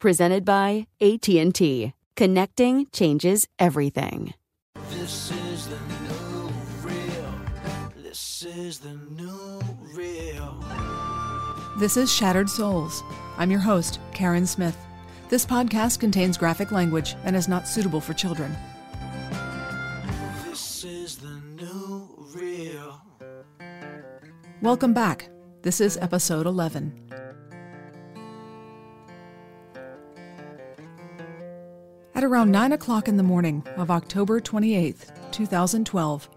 Presented by AT&T. Connecting changes everything. This is the new real. This is the new real. This is Shattered Souls. I'm your host, Karen Smith. This podcast contains graphic language and is not suitable for children. This is the new real. Welcome back. This is episode 11. At around 9 o'clock in the morning of October 28th, 2012,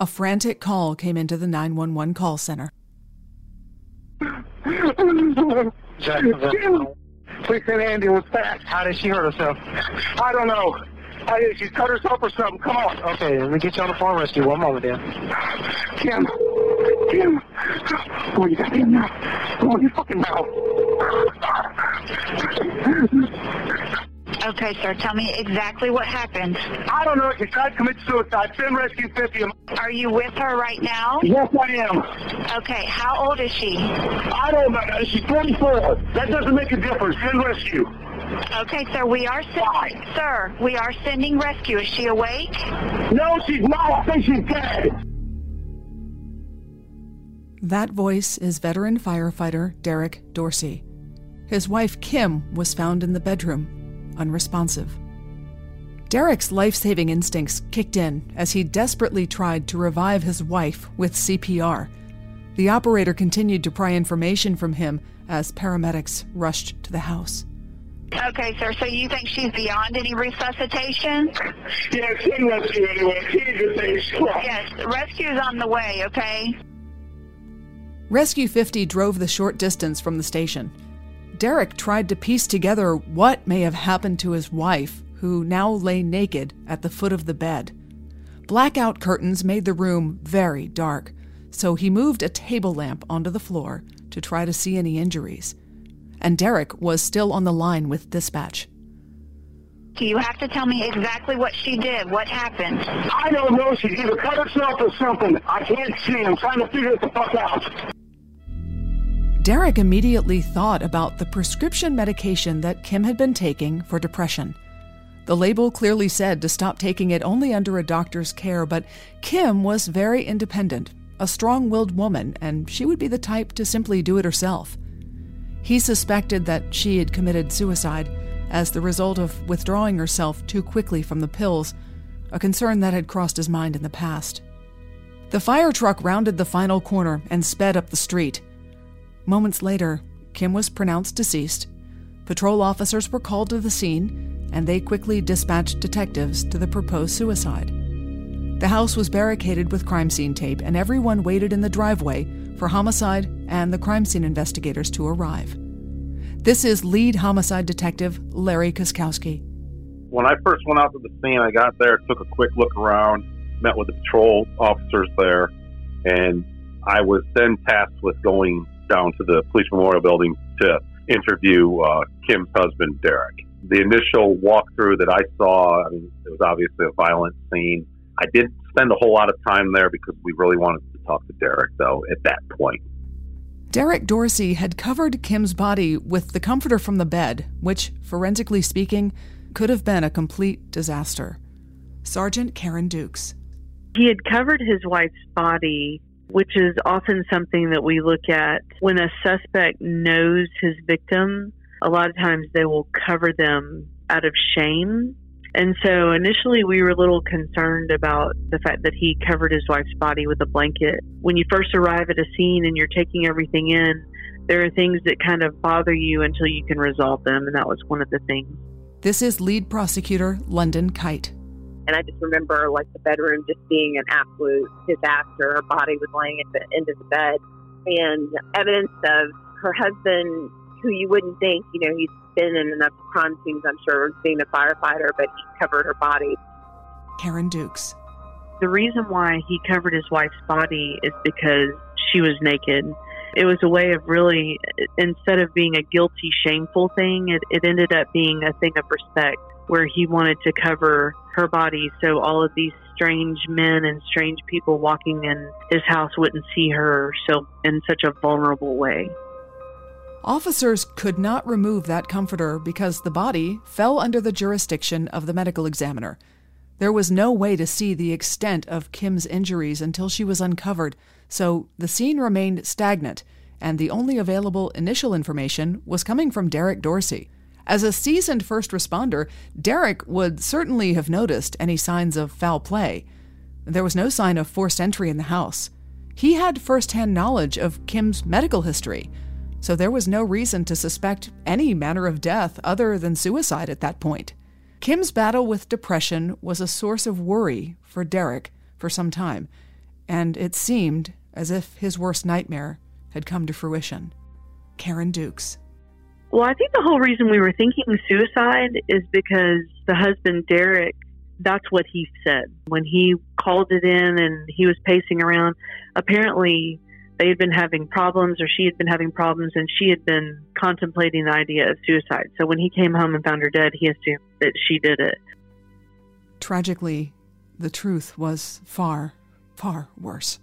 a frantic call came into the 911 call center. Jacksonville. Please send an ambulance fast. How did she hurt herself? I don't know. I, she's cut herself or something. Come on. Okay, let me get you on the phone rescue. One moment, then. Kim. Kim. Oh, you got him now. Oh, you fucking mouth. Okay, sir. Tell me exactly what happened. I don't know. She tried to commit suicide. Send rescue 50. Are you with her right now? Yes, I am. Okay. How old is she? I don't know. She's 44. That doesn't make a difference. Send rescue. Okay, sir. We are sending. Sir, we are sending rescue. Is she awake? No, she's not. I think she's dead. That voice is veteran firefighter Derek Dorsey. His wife Kim was found in the bedroom, unresponsive. Derek's life saving instincts kicked in as he desperately tried to revive his wife with CPR. The operator continued to pry information from him as paramedics rushed to the house. Okay, sir. So you think she's beyond any resuscitation? Yeah, send rescue anyway. She needs to stay strong. Yes. Rescue's on the way. Okay. Rescue 50 drove the short distance from the station. Derek tried to piece together what may have happened to his wife, who now lay naked at the foot of the bed. Blackout curtains made the room very dark, so he moved a table lamp onto the floor to try to see any injuries. And Derek was still on the line with dispatch. Do you have to tell me exactly what she did? What happened? I don't know. She either cut herself or something. I can't see. I'm trying to figure it the fuck out. Derek immediately thought about the prescription medication that Kim had been taking for depression. The label clearly said to stop taking it only under a doctor's care, but Kim was very independent, a strong willed woman, and she would be the type to simply do it herself. He suspected that she had committed suicide as the result of withdrawing herself too quickly from the pills, a concern that had crossed his mind in the past. The fire truck rounded the final corner and sped up the street. Moments later, Kim was pronounced deceased. Patrol officers were called to the scene, and they quickly dispatched detectives to the proposed suicide. The house was barricaded with crime scene tape, and everyone waited in the driveway for homicide and the crime scene investigators to arrive. This is lead homicide detective Larry Kiskowski. When I first went out to the scene, I got there, took a quick look around, met with the patrol officers there, and I was then tasked with going down to the police memorial building to interview uh, Kim's husband, Derek. The initial walkthrough that I saw, I mean, it was obviously a violent scene. I didn't spend a whole lot of time there because we really wanted to talk to Derek, though, at that point. Derek Dorsey had covered Kim's body with the comforter from the bed, which, forensically speaking, could have been a complete disaster. Sergeant Karen Dukes. He had covered his wife's body, which is often something that we look at when a suspect knows his victim. a lot of times they will cover them out of shame. And so initially we were a little concerned about the fact that he covered his wife's body with a blanket. When you first arrive at a scene and you're taking everything in, there are things that kind of bother you until you can resolve them. And that was one of the things. This is lead prosecutor London Kite. And I just remember like the bedroom just being an absolute disaster. Her body was laying at the end of the bed and evidence of her husband, who you wouldn't think, you know, he's been in enough crime scenes, I'm sure, being a firefighter, but he covered her body. Karen Dukes. The reason why he covered his wife's body is because she was naked. It was a way of really, instead of being a guilty, shameful thing, it, it ended up being a thing of respect where he wanted to cover her body so all of these strange men and strange people walking in his house wouldn't see her so in such a vulnerable way. Officers could not remove that comforter because the body fell under the jurisdiction of the medical examiner. There was no way to see the extent of Kim's injuries until she was uncovered, so the scene remained stagnant, and the only available initial information was coming from Derek Dorsey. As a seasoned first responder, Derek would certainly have noticed any signs of foul play. There was no sign of forced entry in the house. He had firsthand knowledge of Kim's medical history, so there was no reason to suspect any manner of death other than suicide at that point. Kim's battle with depression was a source of worry for Derek for some time, and it seemed as if his worst nightmare had come to fruition. Karen Dukes. Well, I think the whole reason we were thinking suicide is because the husband, Derek, that's what he said. When he called it in and he was pacing around, apparently they had been having problems or she had been having problems and she had been contemplating the idea of suicide. So when he came home and found her dead, he assumed that she did it. Tragically, the truth was far, far worse.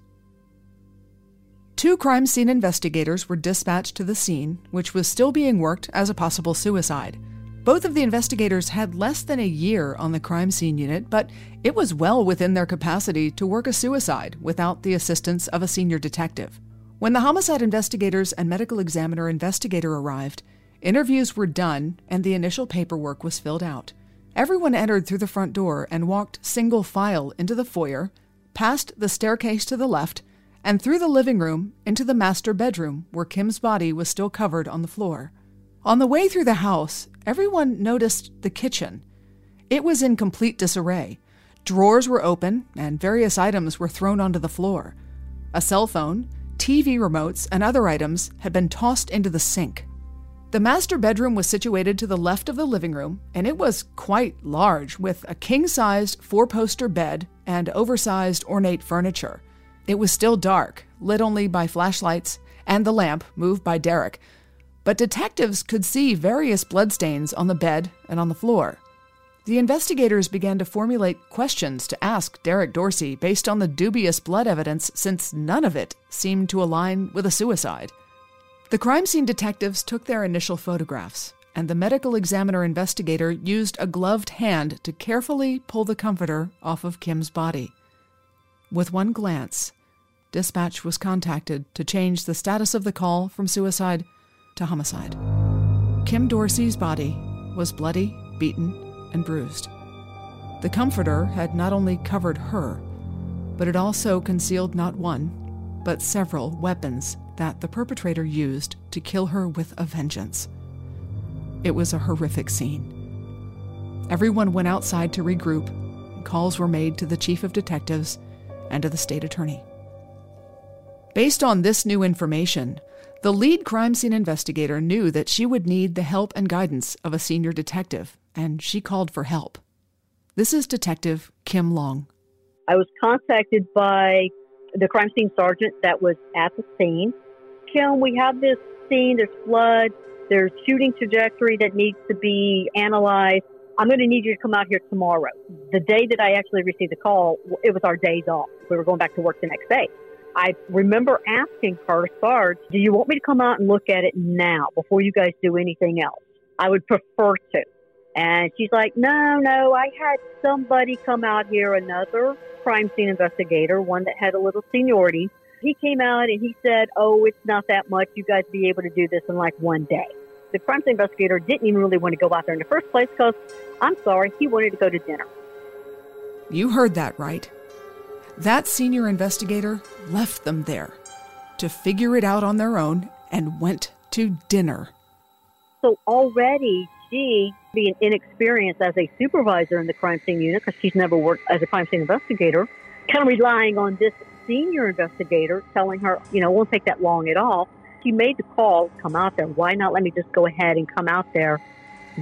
Two crime scene investigators were dispatched to the scene, which was still being worked as a possible suicide. Both of the investigators had less than a year on the crime scene unit, but it was well within their capacity to work a suicide without the assistance of a senior detective. When the homicide investigators and medical examiner investigator arrived, interviews were done and the initial paperwork was filled out. Everyone entered through the front door and walked single file into the foyer, past the staircase to the left, and through the living room into the master bedroom where Kim's body was still covered on the floor. On the way through the house, everyone noticed the kitchen. It was in complete disarray. Drawers were open, and various items were thrown onto the floor. A cell phone, TV remotes, and other items had been tossed into the sink. The master bedroom was situated to the left of the living room, and it was quite large, with a king sized four poster bed and oversized ornate furniture. It was still dark, lit only by flashlights and the lamp moved by Derek, but detectives could see various bloodstains on the bed and on the floor. The investigators began to formulate questions to ask Derek Dorsey based on the dubious blood evidence, since none of it seemed to align with a suicide. The crime scene detectives took their initial photographs, and the medical examiner investigator used a gloved hand to carefully pull the comforter off of Kim's body. With one glance, dispatch was contacted to change the status of the call from suicide to homicide. Kim Dorsey's body was bloody, beaten, and bruised. The comforter had not only covered her, but it also concealed not one, but several weapons that the perpetrator used to kill her with a vengeance. It was a horrific scene. Everyone went outside to regroup, calls were made to the chief of detectives and to the state attorney. Based on this new information, the lead crime scene investigator knew that she would need the help and guidance of a senior detective, and she called for help. This is Detective Kim Long. I was contacted by the crime scene sergeant that was at the scene. Kim, we have this scene, there's blood, there's shooting trajectory that needs to be analyzed. I'm going to need you to come out here tomorrow. The day that I actually received the call, it was our days off. We were going back to work the next day. I remember asking her, Sarge, do you want me to come out and look at it now before you guys do anything else? I would prefer to. And she's like, no, no, I had somebody come out here, another crime scene investigator, one that had a little seniority. He came out and he said, oh, it's not that much. You guys be able to do this in like one day. The crime scene investigator didn't even really want to go out there in the first place because, I'm sorry, he wanted to go to dinner. You heard that right. That senior investigator left them there to figure it out on their own and went to dinner. So already she, being inexperienced as a supervisor in the crime scene unit, because she's never worked as a crime scene investigator, kind of relying on this senior investigator telling her, you know, it won't take that long at all. She made the call, come out there. Why not let me just go ahead and come out there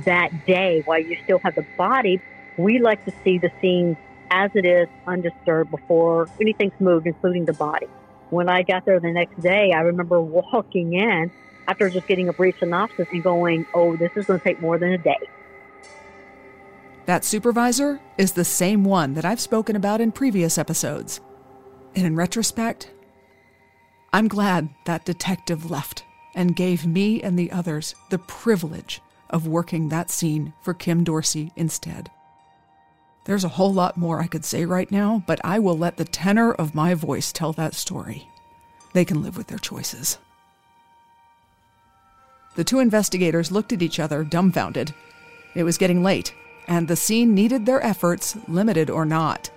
that day while you still have the body? We like to see the scene as it is, undisturbed before anything's moved, including the body. When I got there the next day, I remember walking in after just getting a brief synopsis and going, oh, this is going to take more than a day. That supervisor is the same one that I've spoken about in previous episodes. And in retrospect, I'm glad that detective left and gave me and the others the privilege of working that scene for Kim Dorsey instead. There's a whole lot more I could say right now, but I will let the tenor of my voice tell that story. They can live with their choices. The two investigators looked at each other, dumbfounded. It was getting late, and the scene needed their efforts, limited or not.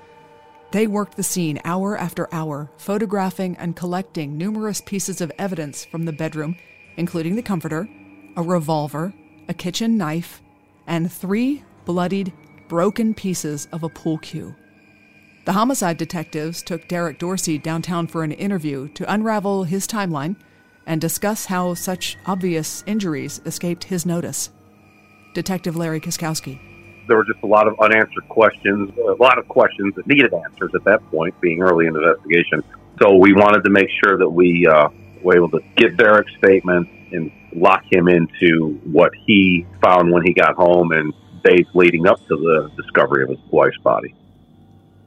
They worked the scene hour after hour, photographing and collecting numerous pieces of evidence from the bedroom, including the comforter, a revolver, a kitchen knife, and three bloodied, broken pieces of a pool cue. The homicide detectives took Derek Dorsey downtown for an interview to unravel his timeline and discuss how such obvious injuries escaped his notice. Detective Larry Kiskowski. There were just a lot of unanswered questions, a lot of questions that needed answers at that point, being early in the investigation. So we wanted to make sure that we uh, were able to get Derek's statement and lock him into what he found when he got home and days leading up to the discovery of his wife's body.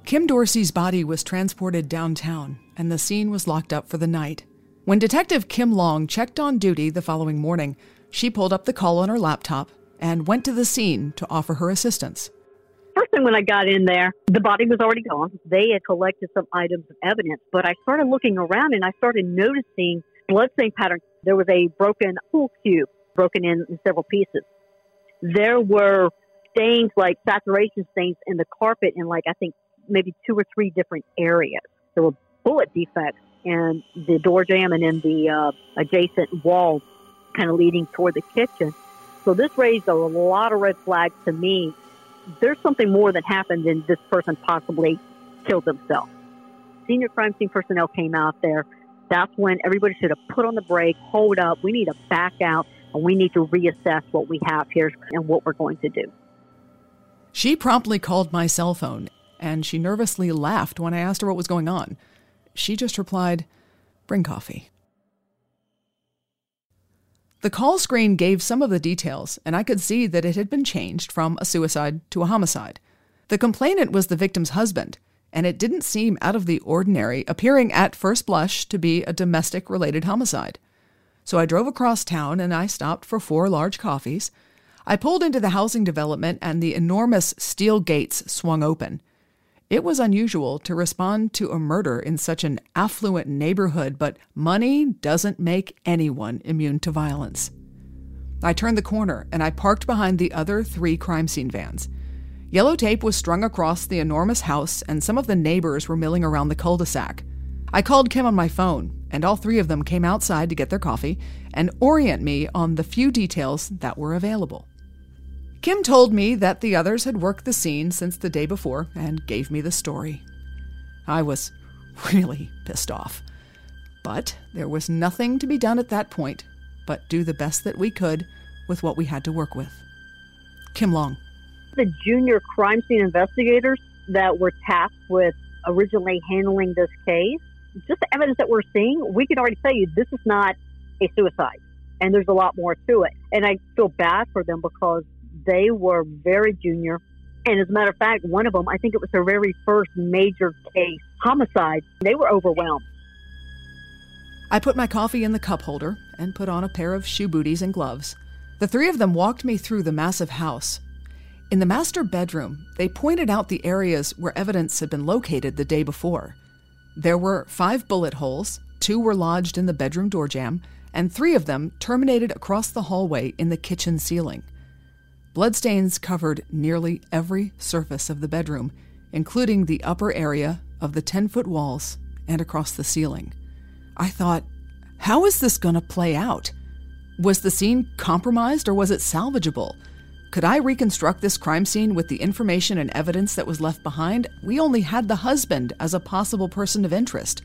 Kim Dorsey's body was transported downtown, and the scene was locked up for the night. When Detective Kim Long checked on duty the following morning, she pulled up the call on her laptop and went to the scene to offer her assistance. First thing when I got in there, the body was already gone. They had collected some items of evidence, but I started looking around and I started noticing bloodstain patterns. There was a broken pool cue, broken in, in several pieces. There were stains like saturation stains in the carpet in like I think maybe two or three different areas. There were bullet defects in the door jamb and in the uh, adjacent wall, kind of leading toward the kitchen. So this raised a lot of red flags to me. There's something more that happened than this person possibly killed themselves. Senior crime scene personnel came out there. That's when everybody should have put on the brake, hold up. We need to back out and we need to reassess what we have here and what we're going to do. She promptly called my cell phone, and she nervously laughed when I asked her what was going on. She just replied, Bring coffee. The call screen gave some of the details, and I could see that it had been changed from a suicide to a homicide. The complainant was the victim's husband, and it didn't seem out of the ordinary, appearing at first blush to be a domestic related homicide. So I drove across town and I stopped for four large coffees I pulled into the housing development and the enormous steel gates swung open. It was unusual to respond to a murder in such an affluent neighborhood, but money doesn't make anyone immune to violence. I turned the corner and I parked behind the other three crime scene vans. Yellow tape was strung across the enormous house, and some of the neighbors were milling around the cul de sac. I called Kim on my phone, and all three of them came outside to get their coffee and orient me on the few details that were available. Kim told me that the others had worked the scene since the day before and gave me the story. I was really pissed off. But there was nothing to be done at that point but do the best that we could with what we had to work with. Kim Long. The junior crime scene investigators that were tasked with originally handling this case, just the evidence that we're seeing, we can already tell you this is not a suicide. And there's a lot more to it. And I feel bad for them because they were very junior. And as a matter of fact, one of them, I think it was their very first major case homicide. They were overwhelmed. I put my coffee in the cup holder and put on a pair of shoe booties and gloves. The three of them walked me through the massive house. In the master bedroom, they pointed out the areas where evidence had been located the day before. There were five bullet holes, two were lodged in the bedroom door jamb, and three of them terminated across the hallway in the kitchen ceiling. Bloodstains covered nearly every surface of the bedroom, including the upper area of the 10 foot walls and across the ceiling. I thought, how is this going to play out? Was the scene compromised or was it salvageable? Could I reconstruct this crime scene with the information and evidence that was left behind? We only had the husband as a possible person of interest.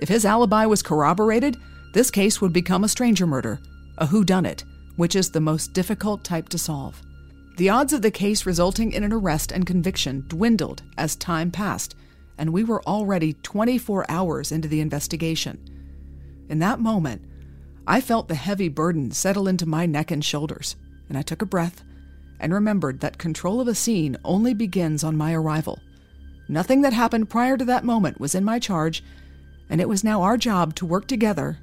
If his alibi was corroborated, this case would become a stranger murder, a whodunit, which is the most difficult type to solve. The odds of the case resulting in an arrest and conviction dwindled as time passed, and we were already 24 hours into the investigation. In that moment, I felt the heavy burden settle into my neck and shoulders, and I took a breath and remembered that control of a scene only begins on my arrival. Nothing that happened prior to that moment was in my charge, and it was now our job to work together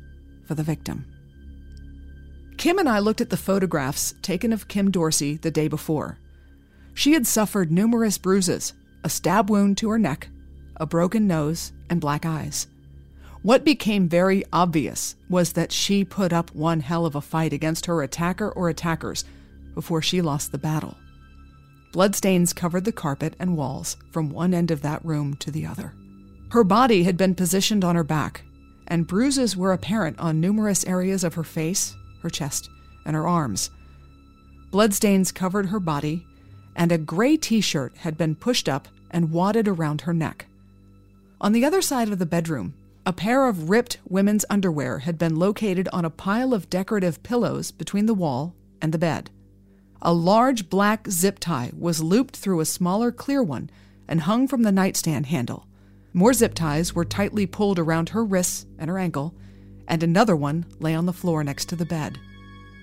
for the victim. Kim and I looked at the photographs taken of Kim Dorsey the day before. She had suffered numerous bruises, a stab wound to her neck, a broken nose, and black eyes. What became very obvious was that she put up one hell of a fight against her attacker or attackers before she lost the battle. Bloodstains covered the carpet and walls from one end of that room to the other. Her body had been positioned on her back, and bruises were apparent on numerous areas of her face, her chest, and her arms. Bloodstains covered her body, and a gray t shirt had been pushed up and wadded around her neck. On the other side of the bedroom, a pair of ripped women's underwear had been located on a pile of decorative pillows between the wall and the bed. A large black zip tie was looped through a smaller clear one and hung from the nightstand handle. More zip ties were tightly pulled around her wrists and her ankle, and another one lay on the floor next to the bed.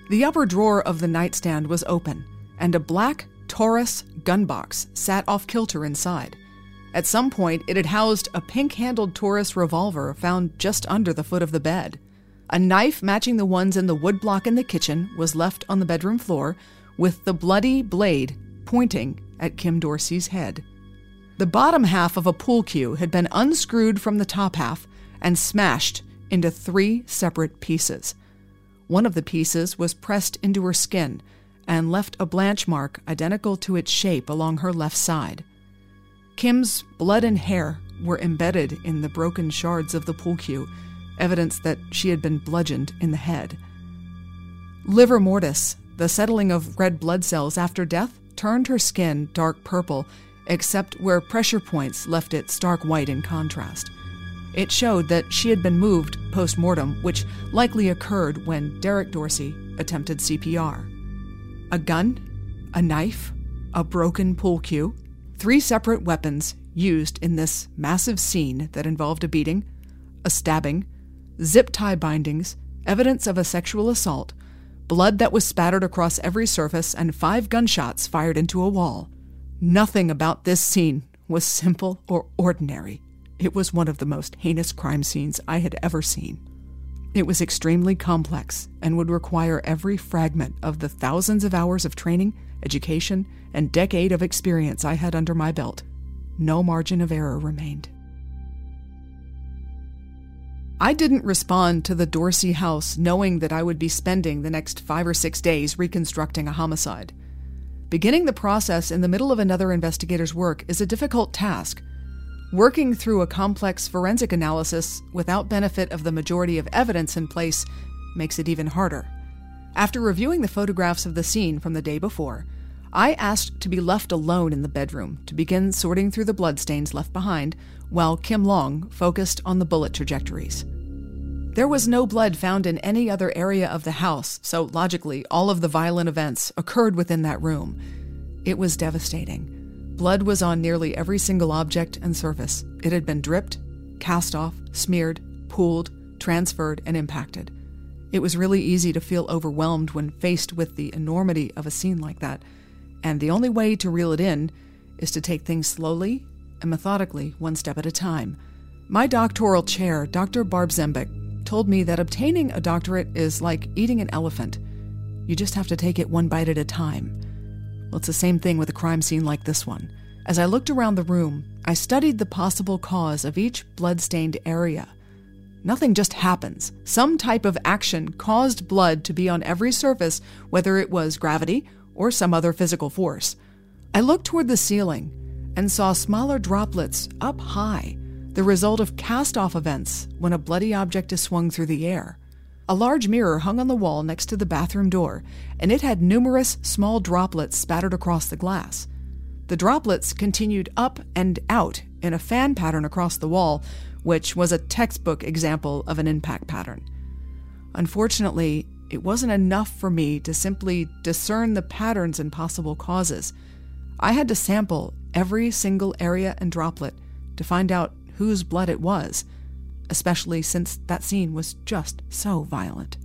The upper drawer of the nightstand was open, and a black Taurus gun box sat off kilter inside. At some point, it had housed a pink handled Taurus revolver found just under the foot of the bed. A knife matching the ones in the woodblock in the kitchen was left on the bedroom floor, with the bloody blade pointing at Kim Dorsey's head. The bottom half of a pool cue had been unscrewed from the top half and smashed into three separate pieces. One of the pieces was pressed into her skin and left a blanch mark identical to its shape along her left side. Kim's blood and hair were embedded in the broken shards of the pool cue, evidence that she had been bludgeoned in the head. Livor mortis, the settling of red blood cells after death, turned her skin dark purple except where pressure points left it stark white in contrast. It showed that she had been moved post mortem, which likely occurred when Derek Dorsey attempted CPR. A gun, a knife, a broken pool cue, three separate weapons used in this massive scene that involved a beating, a stabbing, zip tie bindings, evidence of a sexual assault, blood that was spattered across every surface, and five gunshots fired into a wall. Nothing about this scene was simple or ordinary. It was one of the most heinous crime scenes I had ever seen. It was extremely complex and would require every fragment of the thousands of hours of training, education, and decade of experience I had under my belt. No margin of error remained. I didn't respond to the Dorsey house knowing that I would be spending the next five or six days reconstructing a homicide. Beginning the process in the middle of another investigator's work is a difficult task. Working through a complex forensic analysis without benefit of the majority of evidence in place makes it even harder. After reviewing the photographs of the scene from the day before, I asked to be left alone in the bedroom to begin sorting through the bloodstains left behind while Kim Long focused on the bullet trajectories. There was no blood found in any other area of the house, so logically, all of the violent events occurred within that room. It was devastating. Blood was on nearly every single object and surface. It had been dripped, cast off, smeared, pooled, transferred, and impacted. It was really easy to feel overwhelmed when faced with the enormity of a scene like that, and the only way to reel it in is to take things slowly and methodically, one step at a time. My doctoral chair, Dr. Barb Zembick, told me that obtaining a doctorate is like eating an elephant. You just have to take it one bite at a time. Well, it's the same thing with a crime scene like this one. As I looked around the room, I studied the possible cause of each blood-stained area. nothing just happens. Some type of action caused blood to be on every surface, whether it was gravity or some other physical force. I looked toward the ceiling and saw smaller droplets up high, the result of cast off events when a bloody object is swung through the air. A large mirror hung on the wall next to the bathroom door, and it had numerous small droplets spattered across the glass. The droplets continued up and out in a fan pattern across the wall, which was a textbook example of an impact pattern. Unfortunately, it wasn't enough for me to simply discern the patterns and possible causes. I had to sample every single area and droplet to find out whose blood it was, especially since that scene was just so violent.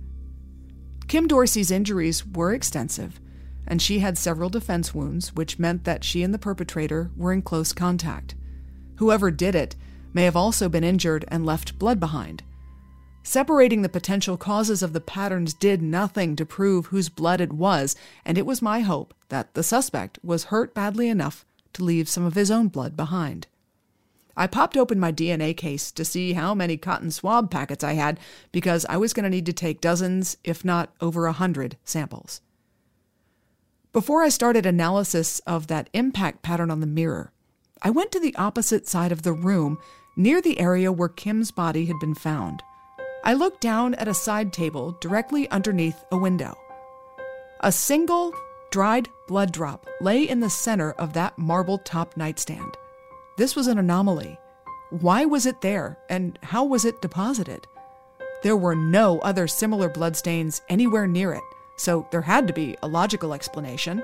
Kim Dorsey's injuries were extensive, and she had several defense wounds, which meant that she and the perpetrator were in close contact. Whoever did it may have also been injured and left blood behind. Separating the potential causes of the patterns did nothing to prove whose blood it was, and it was my hope that the suspect was hurt badly enough to leave some of his own blood behind. I popped open my DNA case to see how many cotton swab packets I had because I was going to need to take dozens, if not over a hundred, samples. Before I started analysis of that impact pattern on the mirror, I went to the opposite side of the room near the area where Kim's body had been found. I looked down at a side table directly underneath a window. A single dried blood drop lay in the center of that marble top nightstand. This was an anomaly. Why was it there, and how was it deposited? There were no other similar bloodstains anywhere near it, so there had to be a logical explanation.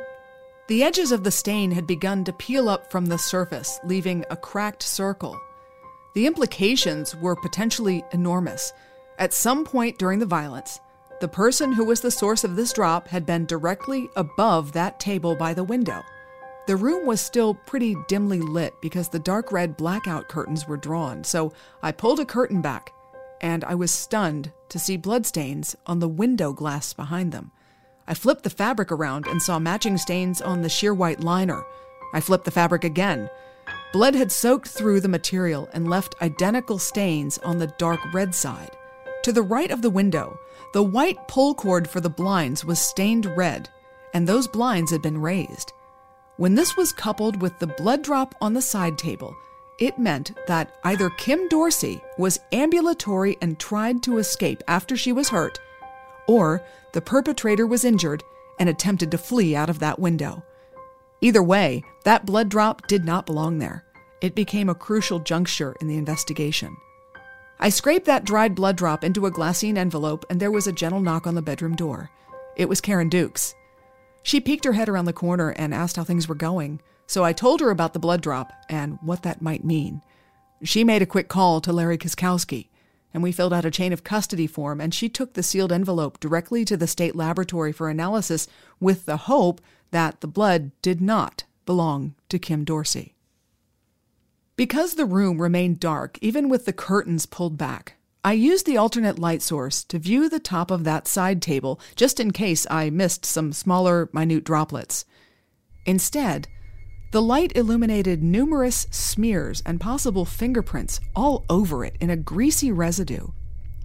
The edges of the stain had begun to peel up from the surface, leaving a cracked circle. The implications were potentially enormous. At some point during the violence, the person who was the source of this drop had been directly above that table by the window. The room was still pretty dimly lit because the dark red blackout curtains were drawn, so I pulled a curtain back, and I was stunned to see bloodstains on the window glass behind them. I flipped the fabric around and saw matching stains on the sheer white liner. I flipped the fabric again. Blood had soaked through the material and left identical stains on the dark red side. To the right of the window, the white pull cord for the blinds was stained red, and those blinds had been raised. When this was coupled with the blood drop on the side table, it meant that either Kim Dorsey was ambulatory and tried to escape after she was hurt, or the perpetrator was injured and attempted to flee out of that window. Either way, that blood drop did not belong there. It became a crucial juncture in the investigation. I scraped that dried blood drop into a glassine envelope, and there was a gentle knock on the bedroom door. It was Karen Dukes. She peeked her head around the corner and asked how things were going, so I told her about the blood drop and what that might mean. She made a quick call to Larry Kiskowski, and we filled out a chain of custody form, and she took the sealed envelope directly to the state laboratory for analysis with the hope that the blood did not belong to Kim Dorsey. Because the room remained dark, even with the curtains pulled back, I used the alternate light source to view the top of that side table just in case I missed some smaller, minute droplets. Instead, the light illuminated numerous smears and possible fingerprints all over it in a greasy residue.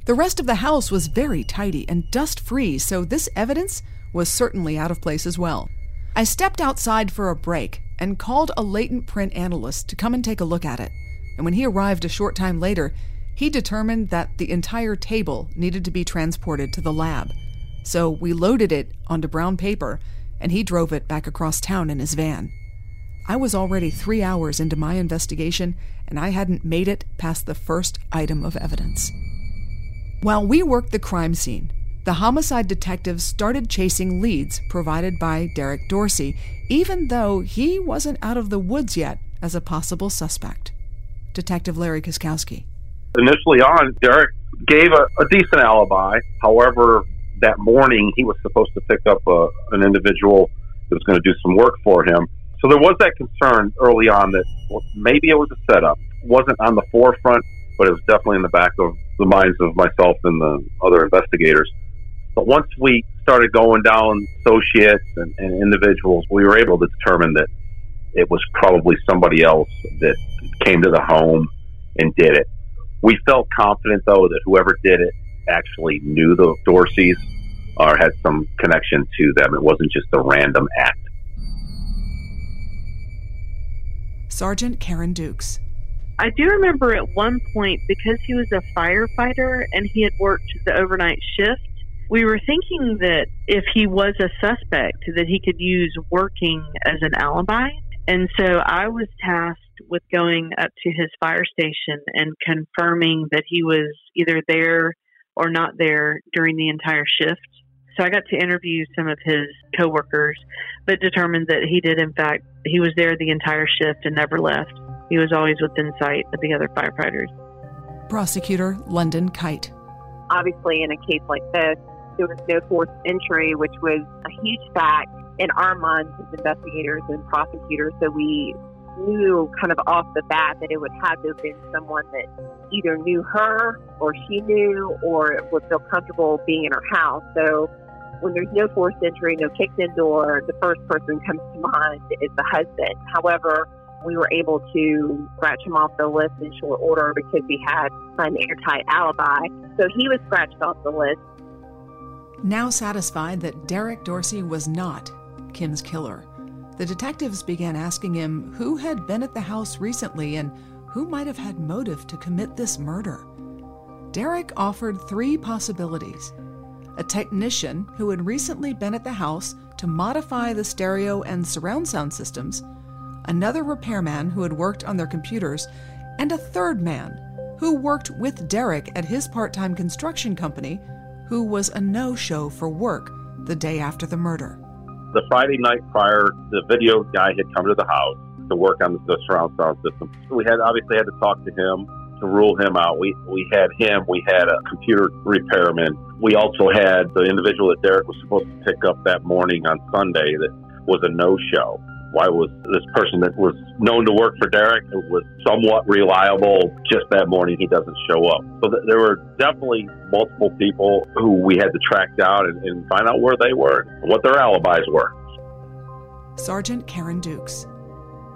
The rest of the house was very tidy and dust free, so this evidence was certainly out of place as well. I stepped outside for a break and called a latent print analyst to come and take a look at it. And when he arrived a short time later, he determined that the entire table needed to be transported to the lab. So we loaded it onto brown paper, and he drove it back across town in his van. I was already three hours into my investigation, and I hadn't made it past the first item of evidence. While we worked the crime scene, the homicide detectives started chasing leads provided by Derek Dorsey, even though he wasn't out of the woods yet as a possible suspect. Detective Larry Kiskowski. Initially on, Derek gave a, a decent alibi. However, that morning he was supposed to pick up a, an individual that was going to do some work for him. So there was that concern early on that well, maybe it was a setup. It wasn't on the forefront, but it was definitely in the back of the minds of myself and the other investigators. But once we started going down associates and, and individuals, we were able to determine that it was probably somebody else that came to the home and did it We felt confident, though, that whoever did it actually knew the Dorseys or had some connection to them. It wasn't just a random act. Sergeant Karen Dukes. I do remember at one point because he was a firefighter and he had worked the overnight shift. We were thinking that if he was a suspect, that he could use working as an alibi. And so I was tasked with going up to his fire station and confirming that he was either there or not there during the entire shift. So I got to interview some of his coworkers, but determined that he did, in fact, he was there the entire shift and never left. He was always within sight of the other firefighters. Prosecutor London Kite. Obviously, in a case like this, there was no forced entry, which was a huge fact in our minds as investigators and prosecutors. So we knew kind of off the bat that it would have to have been someone that either knew her or she knew or would feel comfortable being in her house. So when there's no forced entry, no kicked in door, the first person comes to mind is the husband. However, we were able to scratch him off the list in short order because he had an airtight alibi. So he was scratched off the list. Now satisfied that Derek Dorsey was not Kim's killer, the detectives began asking him who had been at the house recently and who might have had motive to commit this murder. Derek offered three possibilities a technician who had recently been at the house to modify the stereo and surround sound systems, another repairman who had worked on their computers, and a third man who worked with Derek at his part time construction company, who was a no show for work the day after the murder. The Friday night prior, the video guy had come to the house to work on the surround sound system. We had obviously had to talk to him to rule him out. We we had him. We had a computer repairman. We also had the individual that Derek was supposed to pick up that morning on Sunday that was a no show. Why was this person that was known to work for Derek was somewhat reliable? Just that morning, he doesn't show up. So th- there were definitely multiple people who we had to track down and, and find out where they were, and what their alibis were. Sergeant Karen Dukes.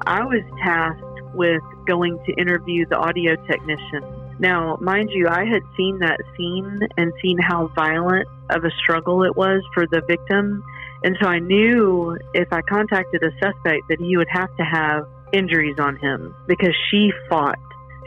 I was tasked with going to interview the audio technician. Now, mind you, I had seen that scene and seen how violent of a struggle it was for the victim. And so I knew if I contacted a suspect that he would have to have injuries on him because she fought.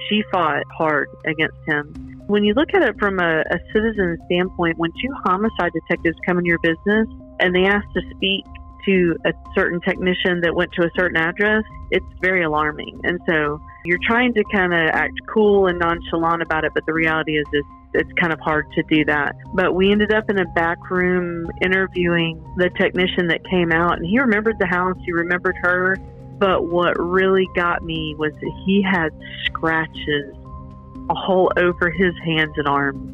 She fought hard against him. When you look at it from a, a citizen standpoint, when two homicide detectives come in your business and they ask to speak to a certain technician that went to a certain address, it's very alarming. And so you're trying to kind of act cool and nonchalant about it, but the reality is it's, it's kind of hard to do that. But we ended up in a back room interviewing the technician that came out, and he remembered the house, he remembered her. But what really got me was that he had scratches all over his hands and arms.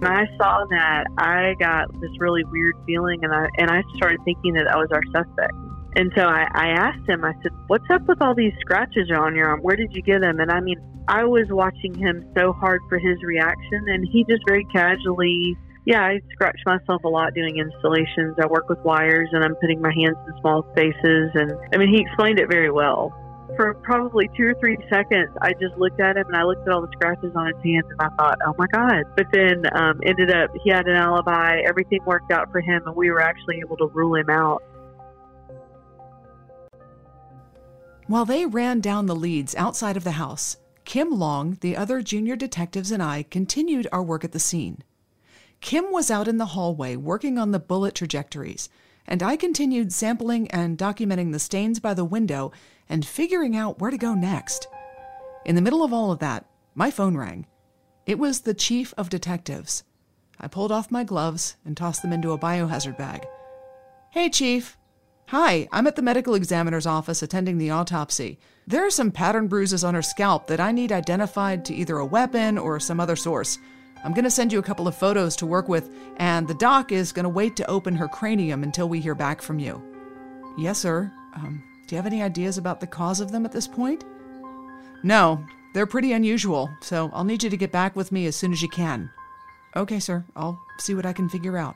When I saw that, I got this really weird feeling, and I and I started thinking that that was our suspect. And so I, I asked him, I said, What's up with all these scratches on your arm? Where did you get them? And I mean, I was watching him so hard for his reaction, and he just very casually, yeah, I scratch myself a lot doing installations. I work with wires, and I'm putting my hands in small spaces. And I mean, he explained it very well. For probably two or three seconds, I just looked at him and I looked at all the scratches on his hands and I thought, oh my God. But then um, ended up, he had an alibi. Everything worked out for him and we were actually able to rule him out. While they ran down the leads outside of the house, Kim Long, the other junior detectives, and I continued our work at the scene. Kim was out in the hallway working on the bullet trajectories, and I continued sampling and documenting the stains by the window and figuring out where to go next. In the middle of all of that, my phone rang. It was the chief of detectives. I pulled off my gloves and tossed them into a biohazard bag. Hey, chief. Hi, I'm at the medical examiner's office attending the autopsy. There are some pattern bruises on her scalp that I need identified to either a weapon or some other source. I'm going to send you a couple of photos to work with, and the doc is going to wait to open her cranium until we hear back from you. Yes, sir. Um, do you have any ideas about the cause of them at this point? No, they're pretty unusual, so I'll need you to get back with me as soon as you can. Okay, sir. I'll see what I can figure out.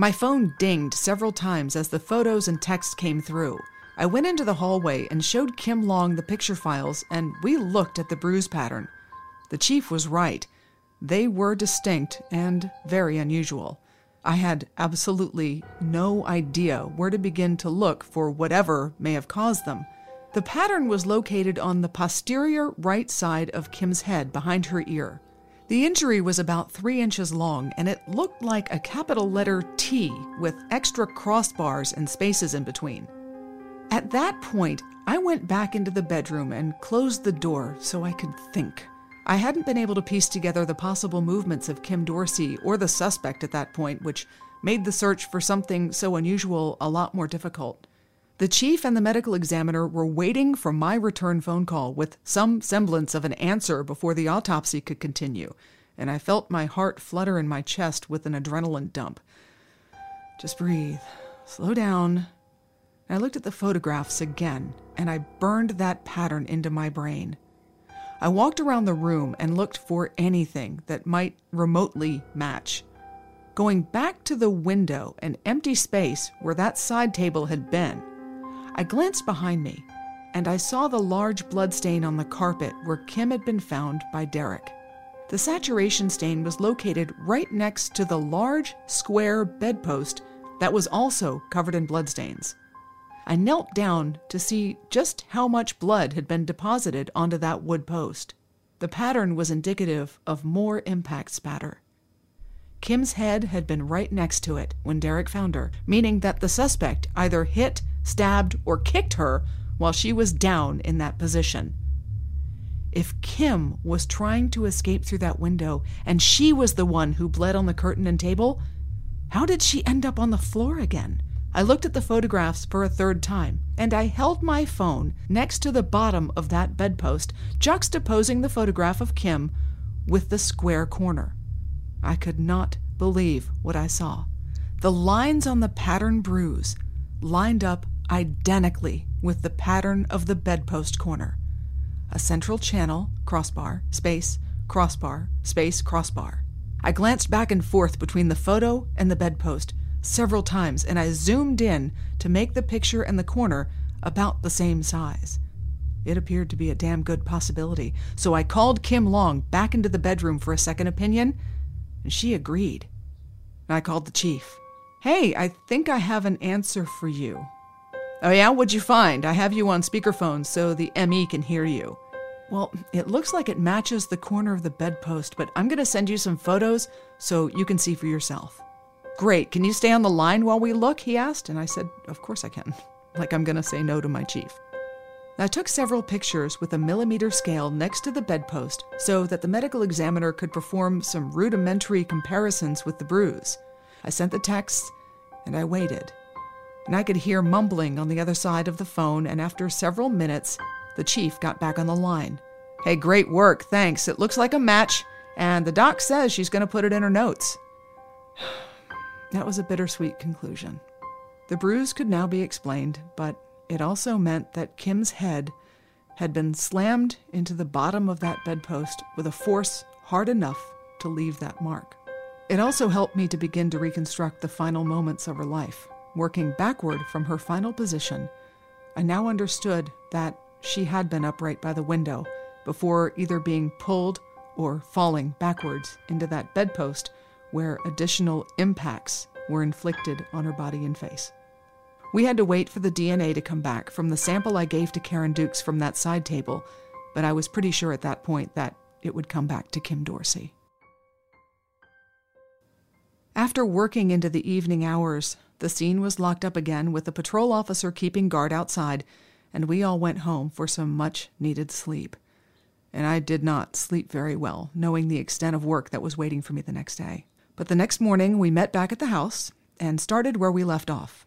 My phone dinged several times as the photos and text came through. I went into the hallway and showed Kim Long the picture files, and we looked at the bruise pattern. The chief was right. They were distinct and very unusual. I had absolutely no idea where to begin to look for whatever may have caused them. The pattern was located on the posterior right side of Kim's head behind her ear. The injury was about three inches long and it looked like a capital letter T with extra crossbars and spaces in between. At that point, I went back into the bedroom and closed the door so I could think. I hadn't been able to piece together the possible movements of Kim Dorsey or the suspect at that point, which made the search for something so unusual a lot more difficult. The chief and the medical examiner were waiting for my return phone call with some semblance of an answer before the autopsy could continue, and I felt my heart flutter in my chest with an adrenaline dump. Just breathe, slow down. I looked at the photographs again, and I burned that pattern into my brain. I walked around the room and looked for anything that might remotely match. Going back to the window and empty space where that side table had been, I glanced behind me and I saw the large blood stain on the carpet where Kim had been found by Derek. The saturation stain was located right next to the large square bedpost that was also covered in bloodstains. I knelt down to see just how much blood had been deposited onto that wood post. The pattern was indicative of more impact spatter. Kim's head had been right next to it when Derek found her, meaning that the suspect either hit stabbed, or kicked her while she was down in that position. If Kim was trying to escape through that window and she was the one who bled on the curtain and table, how did she end up on the floor again? I looked at the photographs for a third time, and I held my phone next to the bottom of that bedpost, juxtaposing the photograph of Kim with the square corner. I could not believe what I saw. The lines on the pattern bruise lined up identically with the pattern of the bedpost corner a central channel, crossbar, space, crossbar, space, crossbar. I glanced back and forth between the photo and the bedpost several times, and I zoomed in to make the picture and the corner about the same size. It appeared to be a damn good possibility, so I called Kim Long back into the bedroom for a second opinion, and she agreed. I called the chief. Hey, I think I have an answer for you. Oh, yeah? What'd you find? I have you on speakerphone so the ME can hear you. Well, it looks like it matches the corner of the bedpost, but I'm going to send you some photos so you can see for yourself. Great. Can you stay on the line while we look? He asked, and I said, Of course I can. Like I'm going to say no to my chief. I took several pictures with a millimeter scale next to the bedpost so that the medical examiner could perform some rudimentary comparisons with the bruise. I sent the texts and I waited. And I could hear mumbling on the other side of the phone, and after several minutes, the chief got back on the line. Hey, great work, thanks. It looks like a match, and the doc says she's going to put it in her notes. that was a bittersweet conclusion. The bruise could now be explained, but it also meant that Kim's head had been slammed into the bottom of that bedpost with a force hard enough to leave that mark. It also helped me to begin to reconstruct the final moments of her life. Working backward from her final position, I now understood that she had been upright by the window before either being pulled or falling backwards into that bedpost where additional impacts were inflicted on her body and face. We had to wait for the DNA to come back from the sample I gave to Karen Dukes from that side table, but I was pretty sure at that point that it would come back to Kim Dorsey. After working into the evening hours, the scene was locked up again with the patrol officer keeping guard outside, and we all went home for some much needed sleep. And I did not sleep very well, knowing the extent of work that was waiting for me the next day. But the next morning, we met back at the house and started where we left off.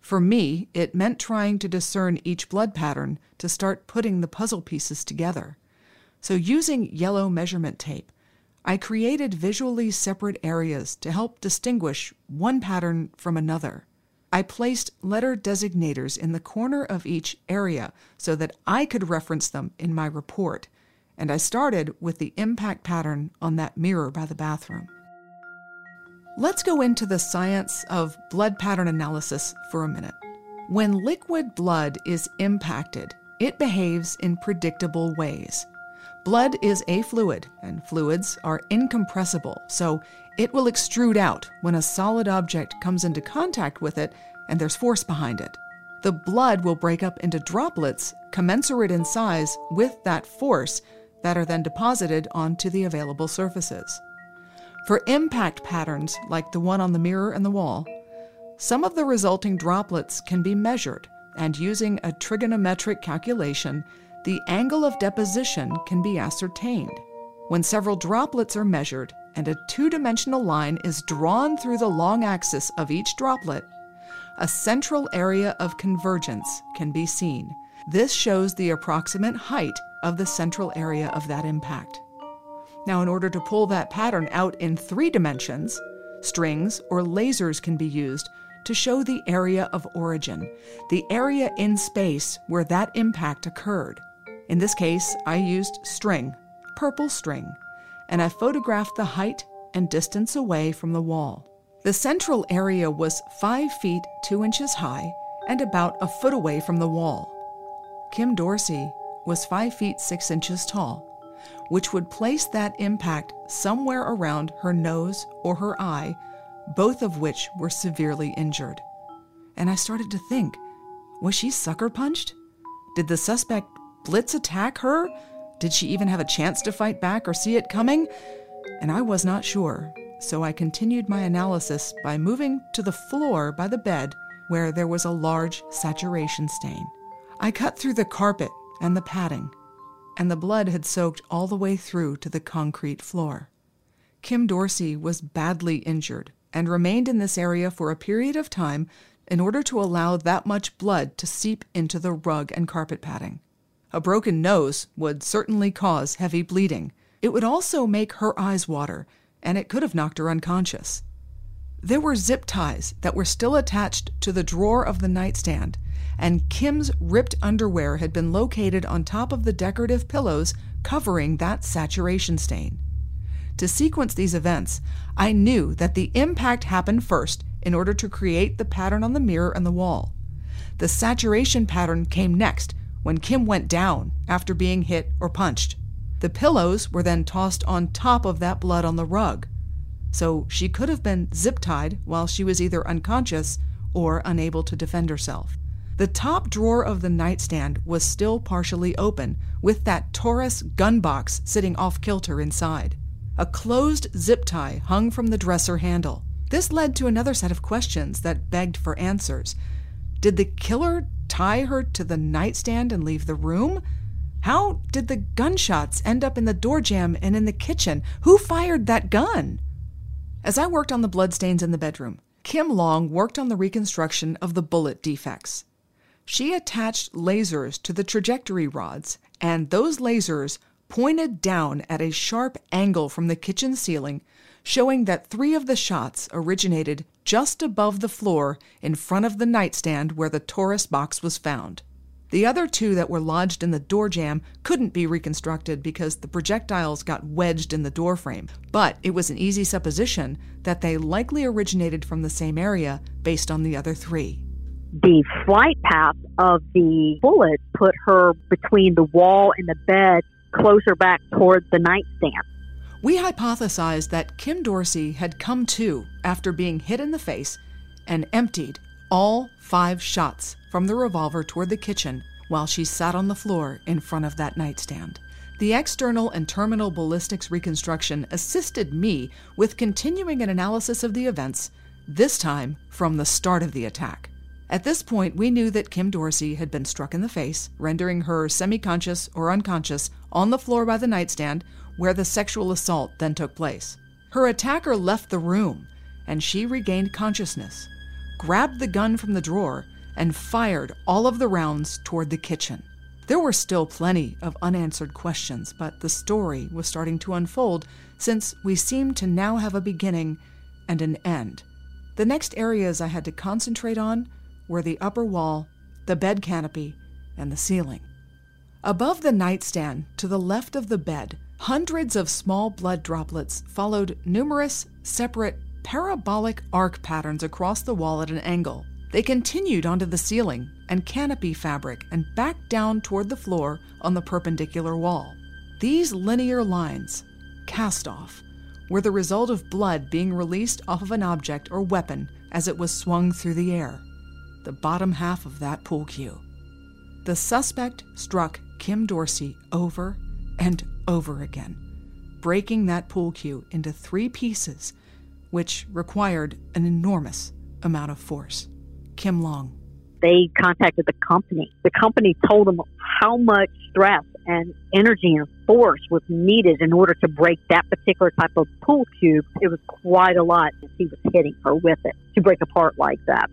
For me, it meant trying to discern each blood pattern to start putting the puzzle pieces together. So, using yellow measurement tape, I created visually separate areas to help distinguish one pattern from another. I placed letter designators in the corner of each area so that I could reference them in my report, and I started with the impact pattern on that mirror by the bathroom. Let's go into the science of blood pattern analysis for a minute. When liquid blood is impacted, it behaves in predictable ways. Blood is a fluid, and fluids are incompressible, so it will extrude out when a solid object comes into contact with it and there's force behind it. The blood will break up into droplets commensurate in size with that force that are then deposited onto the available surfaces. For impact patterns like the one on the mirror and the wall, some of the resulting droplets can be measured, and using a trigonometric calculation, the angle of deposition can be ascertained. When several droplets are measured and a two dimensional line is drawn through the long axis of each droplet, a central area of convergence can be seen. This shows the approximate height of the central area of that impact. Now, in order to pull that pattern out in three dimensions, strings or lasers can be used to show the area of origin, the area in space where that impact occurred. In this case, I used string, purple string, and I photographed the height and distance away from the wall. The central area was 5 feet 2 inches high and about a foot away from the wall. Kim Dorsey was 5 feet 6 inches tall, which would place that impact somewhere around her nose or her eye, both of which were severely injured. And I started to think was she sucker punched? Did the suspect blitz attack her? Did she even have a chance to fight back or see it coming? And I was not sure, so I continued my analysis by moving to the floor by the bed where there was a large saturation stain. I cut through the carpet and the padding, and the blood had soaked all the way through to the concrete floor. Kim Dorsey was badly injured and remained in this area for a period of time in order to allow that much blood to seep into the rug and carpet padding. A broken nose would certainly cause heavy bleeding. It would also make her eyes water, and it could have knocked her unconscious. There were zip ties that were still attached to the drawer of the nightstand, and Kim's ripped underwear had been located on top of the decorative pillows covering that saturation stain. To sequence these events, I knew that the impact happened first in order to create the pattern on the mirror and the wall. The saturation pattern came next when Kim went down after being hit or punched. The pillows were then tossed on top of that blood on the rug. So she could have been zip tied while she was either unconscious or unable to defend herself. The top drawer of the nightstand was still partially open, with that Taurus gun box sitting off kilter inside. A closed zip tie hung from the dresser handle. This led to another set of questions that begged for answers. Did the killer tie her to the nightstand and leave the room? How did the gunshots end up in the door jamb and in the kitchen? Who fired that gun? As I worked on the bloodstains in the bedroom, Kim Long worked on the reconstruction of the bullet defects. She attached lasers to the trajectory rods, and those lasers pointed down at a sharp angle from the kitchen ceiling, showing that three of the shots originated just above the floor in front of the nightstand where the Taurus box was found. The other two that were lodged in the door jamb couldn't be reconstructed because the projectiles got wedged in the door frame, but it was an easy supposition that they likely originated from the same area based on the other three the flight path of the bullet put her between the wall and the bed, closer back toward the nightstand. We hypothesized that Kim Dorsey had come to after being hit in the face and emptied all five shots from the revolver toward the kitchen while she sat on the floor in front of that nightstand. The external and terminal ballistics reconstruction assisted me with continuing an analysis of the events, this time from the start of the attack. At this point, we knew that Kim Dorsey had been struck in the face, rendering her semi conscious or unconscious on the floor by the nightstand where the sexual assault then took place. Her attacker left the room, and she regained consciousness, grabbed the gun from the drawer, and fired all of the rounds toward the kitchen. There were still plenty of unanswered questions, but the story was starting to unfold since we seemed to now have a beginning and an end. The next areas I had to concentrate on were the upper wall, the bed canopy, and the ceiling. Above the nightstand, to the left of the bed, hundreds of small blood droplets followed numerous, separate, parabolic arc patterns across the wall at an angle. They continued onto the ceiling and canopy fabric and back down toward the floor on the perpendicular wall. These linear lines, cast off, were the result of blood being released off of an object or weapon as it was swung through the air, the bottom half of that pool cue. The suspect struck Kim Dorsey over and over again, breaking that pool cue into three pieces, which required an enormous amount of force. Kim Long. They contacted the company. The company told them how much stress and energy and force was needed in order to break that particular type of pool cube. It was quite a lot as he was hitting her with it to break apart like that.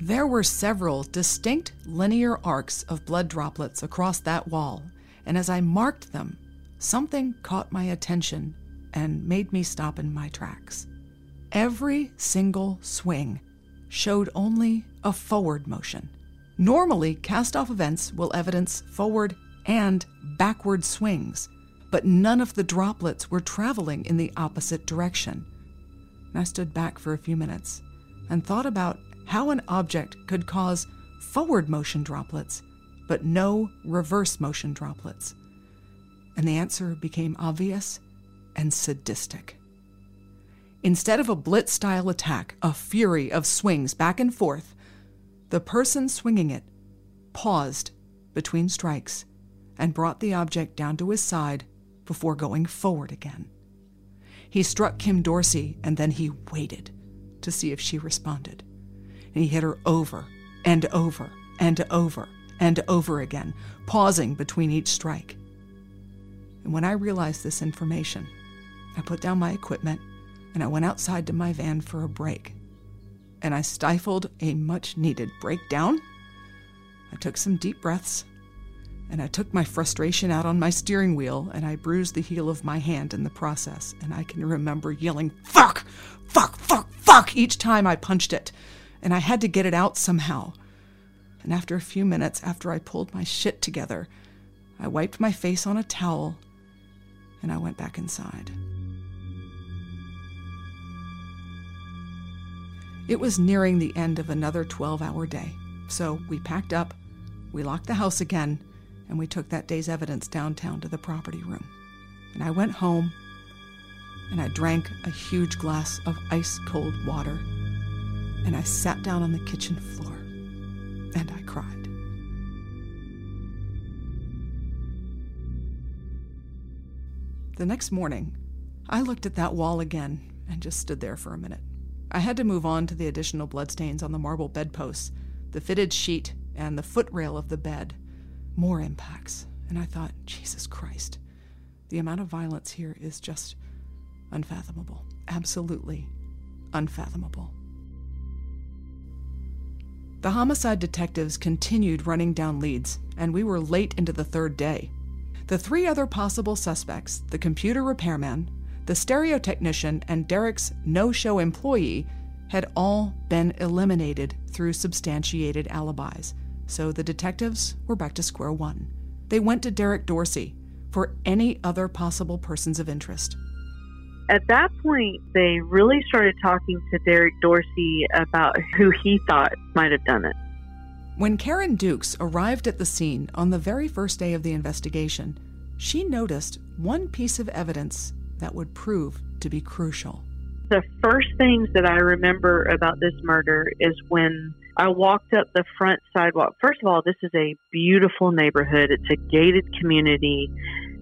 There were several distinct linear arcs of blood droplets across that wall, and as I marked them, something caught my attention and made me stop in my tracks. Every single swing showed only a forward motion. Normally, cast off events will evidence forward and backward swings, but none of the droplets were traveling in the opposite direction. I stood back for a few minutes and thought about how an object could cause forward motion droplets, but no reverse motion droplets. And the answer became obvious and sadistic. Instead of a blitz style attack, a fury of swings back and forth, the person swinging it paused between strikes and brought the object down to his side before going forward again. He struck Kim Dorsey and then he waited to see if she responded and he hit her over and over and over and over again, pausing between each strike. And when I realized this information, I put down my equipment and I went outside to my van for a break. And I stifled a much needed breakdown. I took some deep breaths and I took my frustration out on my steering wheel and I bruised the heel of my hand in the process. And I can remember yelling, fuck, fuck, fuck, fuck, each time I punched it and I had to get it out somehow. And after a few minutes, after I pulled my shit together, I wiped my face on a towel and I went back inside. It was nearing the end of another 12 hour day, so we packed up, we locked the house again, and we took that day's evidence downtown to the property room. And I went home and I drank a huge glass of ice cold water and I sat down on the kitchen floor and I cried. The next morning, I looked at that wall again and just stood there for a minute. I had to move on to the additional bloodstains on the marble bedposts, the fitted sheet, and the footrail of the bed. More impacts. And I thought, Jesus Christ, the amount of violence here is just unfathomable. Absolutely unfathomable. The homicide detectives continued running down leads, and we were late into the third day. The three other possible suspects, the computer repairman, the stereo technician, and Derek's no show employee, had all been eliminated through substantiated alibis, so the detectives were back to square one. They went to Derek Dorsey for any other possible persons of interest. At that point, they really started talking to Derek Dorsey about who he thought might have done it. When Karen Dukes arrived at the scene on the very first day of the investigation, she noticed one piece of evidence that would prove to be crucial. The first things that I remember about this murder is when I walked up the front sidewalk. First of all, this is a beautiful neighborhood. It's a gated community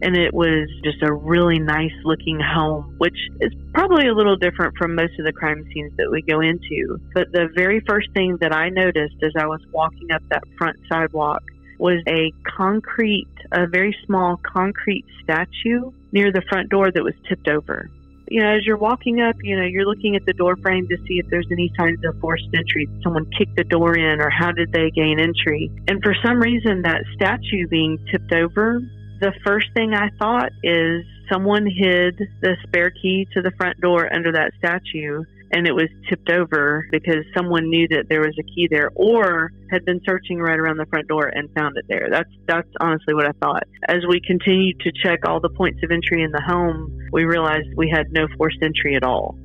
and it was just a really nice looking home, which is probably a little different from most of the crime scenes that we go into. But the very first thing that I noticed as I was walking up that front sidewalk was a concrete, a very small concrete statue near the front door that was tipped over. You know, as you're walking up, you know, you're looking at the door frame to see if there's any signs of forced entry. Someone kicked the door in, or how did they gain entry? And for some reason, that statue being tipped over the first thing I thought is someone hid the spare key to the front door under that statue and it was tipped over because someone knew that there was a key there or had been searching right around the front door and found it there. That's that's honestly what I thought. As we continued to check all the points of entry in the home, we realized we had no forced entry at all.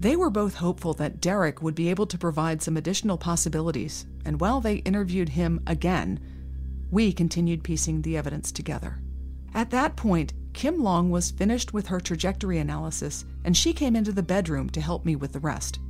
They were both hopeful that Derek would be able to provide some additional possibilities, and while they interviewed him again, we continued piecing the evidence together. At that point, Kim Long was finished with her trajectory analysis, and she came into the bedroom to help me with the rest.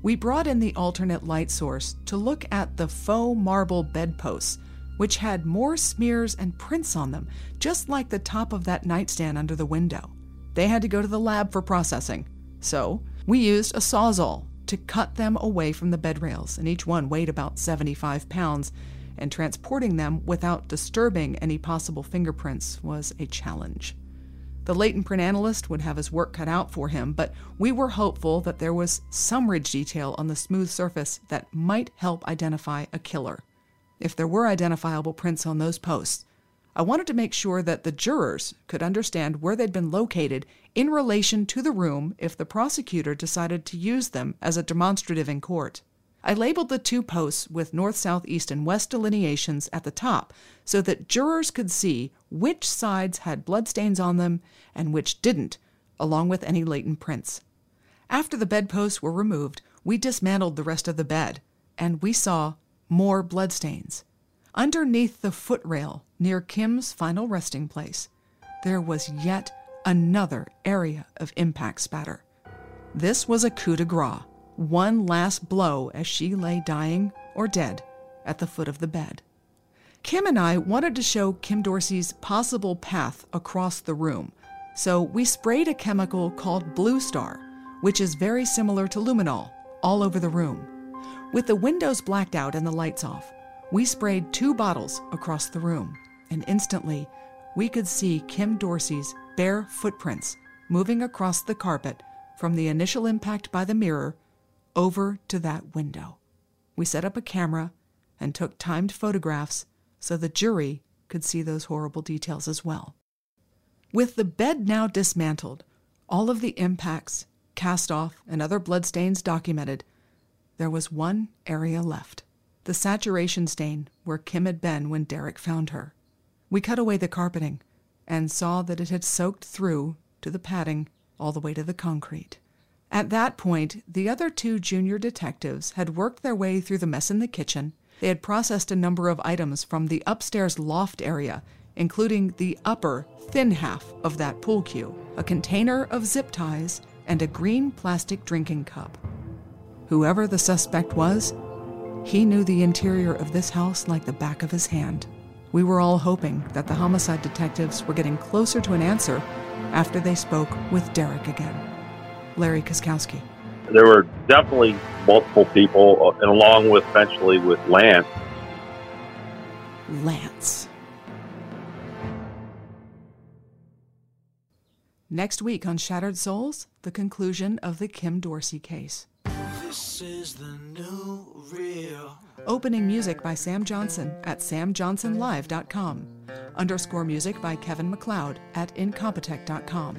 We brought in the alternate light source to look at the faux marble bedposts, which had more smears and prints on them, just like the top of that nightstand under the window. They had to go to the lab for processing, so we used a sawzall to cut them away from the bed rails, and each one weighed about 75 pounds, and transporting them without disturbing any possible fingerprints was a challenge. The latent print analyst would have his work cut out for him, but we were hopeful that there was some ridge detail on the smooth surface that might help identify a killer. If there were identifiable prints on those posts, I wanted to make sure that the jurors could understand where they'd been located in relation to the room if the prosecutor decided to use them as a demonstrative in court. I labeled the two posts with north, south, east, and west delineations at the top so that jurors could see which sides had bloodstains on them and which didn't, along with any latent prints. After the bedposts were removed, we dismantled the rest of the bed, and we saw more bloodstains. Underneath the footrail near Kim's final resting place, there was yet another area of impact spatter. This was a coup de grace one last blow as she lay dying or dead at the foot of the bed. Kim and I wanted to show Kim Dorsey's possible path across the room, so we sprayed a chemical called Bluestar, which is very similar to luminol, all over the room. With the windows blacked out and the lights off, we sprayed two bottles across the room, and instantly we could see Kim Dorsey's bare footprints moving across the carpet from the initial impact by the mirror over to that window. We set up a camera and took timed photographs so the jury could see those horrible details as well. With the bed now dismantled, all of the impacts, cast off, and other bloodstains documented, there was one area left the saturation stain where Kim had been when Derek found her. We cut away the carpeting and saw that it had soaked through to the padding all the way to the concrete. At that point, the other two junior detectives had worked their way through the mess in the kitchen. They had processed a number of items from the upstairs loft area, including the upper, thin half of that pool cue, a container of zip ties, and a green plastic drinking cup. Whoever the suspect was, he knew the interior of this house like the back of his hand. We were all hoping that the homicide detectives were getting closer to an answer after they spoke with Derek again. Larry Kiskowski. There were definitely multiple people, uh, and along with eventually with Lance. Lance. Next week on Shattered Souls, the conclusion of the Kim Dorsey case. This is the new real. Opening music by Sam Johnson at samjohnsonlive.com. Underscore music by Kevin MacLeod at incompetech.com.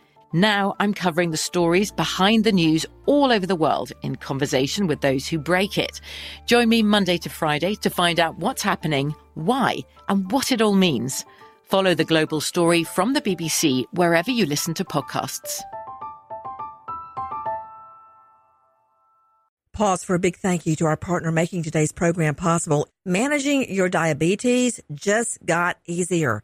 Now I'm covering the stories behind the news all over the world in conversation with those who break it. Join me Monday to Friday to find out what's happening, why, and what it all means. Follow the global story from the BBC wherever you listen to podcasts. Pause for a big thank you to our partner making today's program possible. Managing your diabetes just got easier.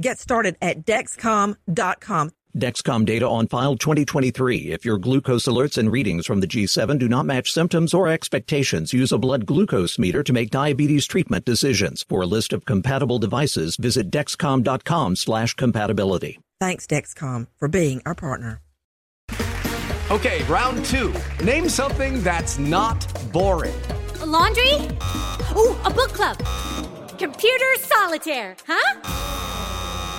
Get started at Dexcom.com. Dexcom data on file 2023. If your glucose alerts and readings from the G7 do not match symptoms or expectations, use a blood glucose meter to make diabetes treatment decisions. For a list of compatible devices, visit dexcom.com slash compatibility. Thanks, Dexcom, for being our partner. Okay, round two. Name something that's not boring. A laundry? Ooh, a book club Computer solitaire, huh?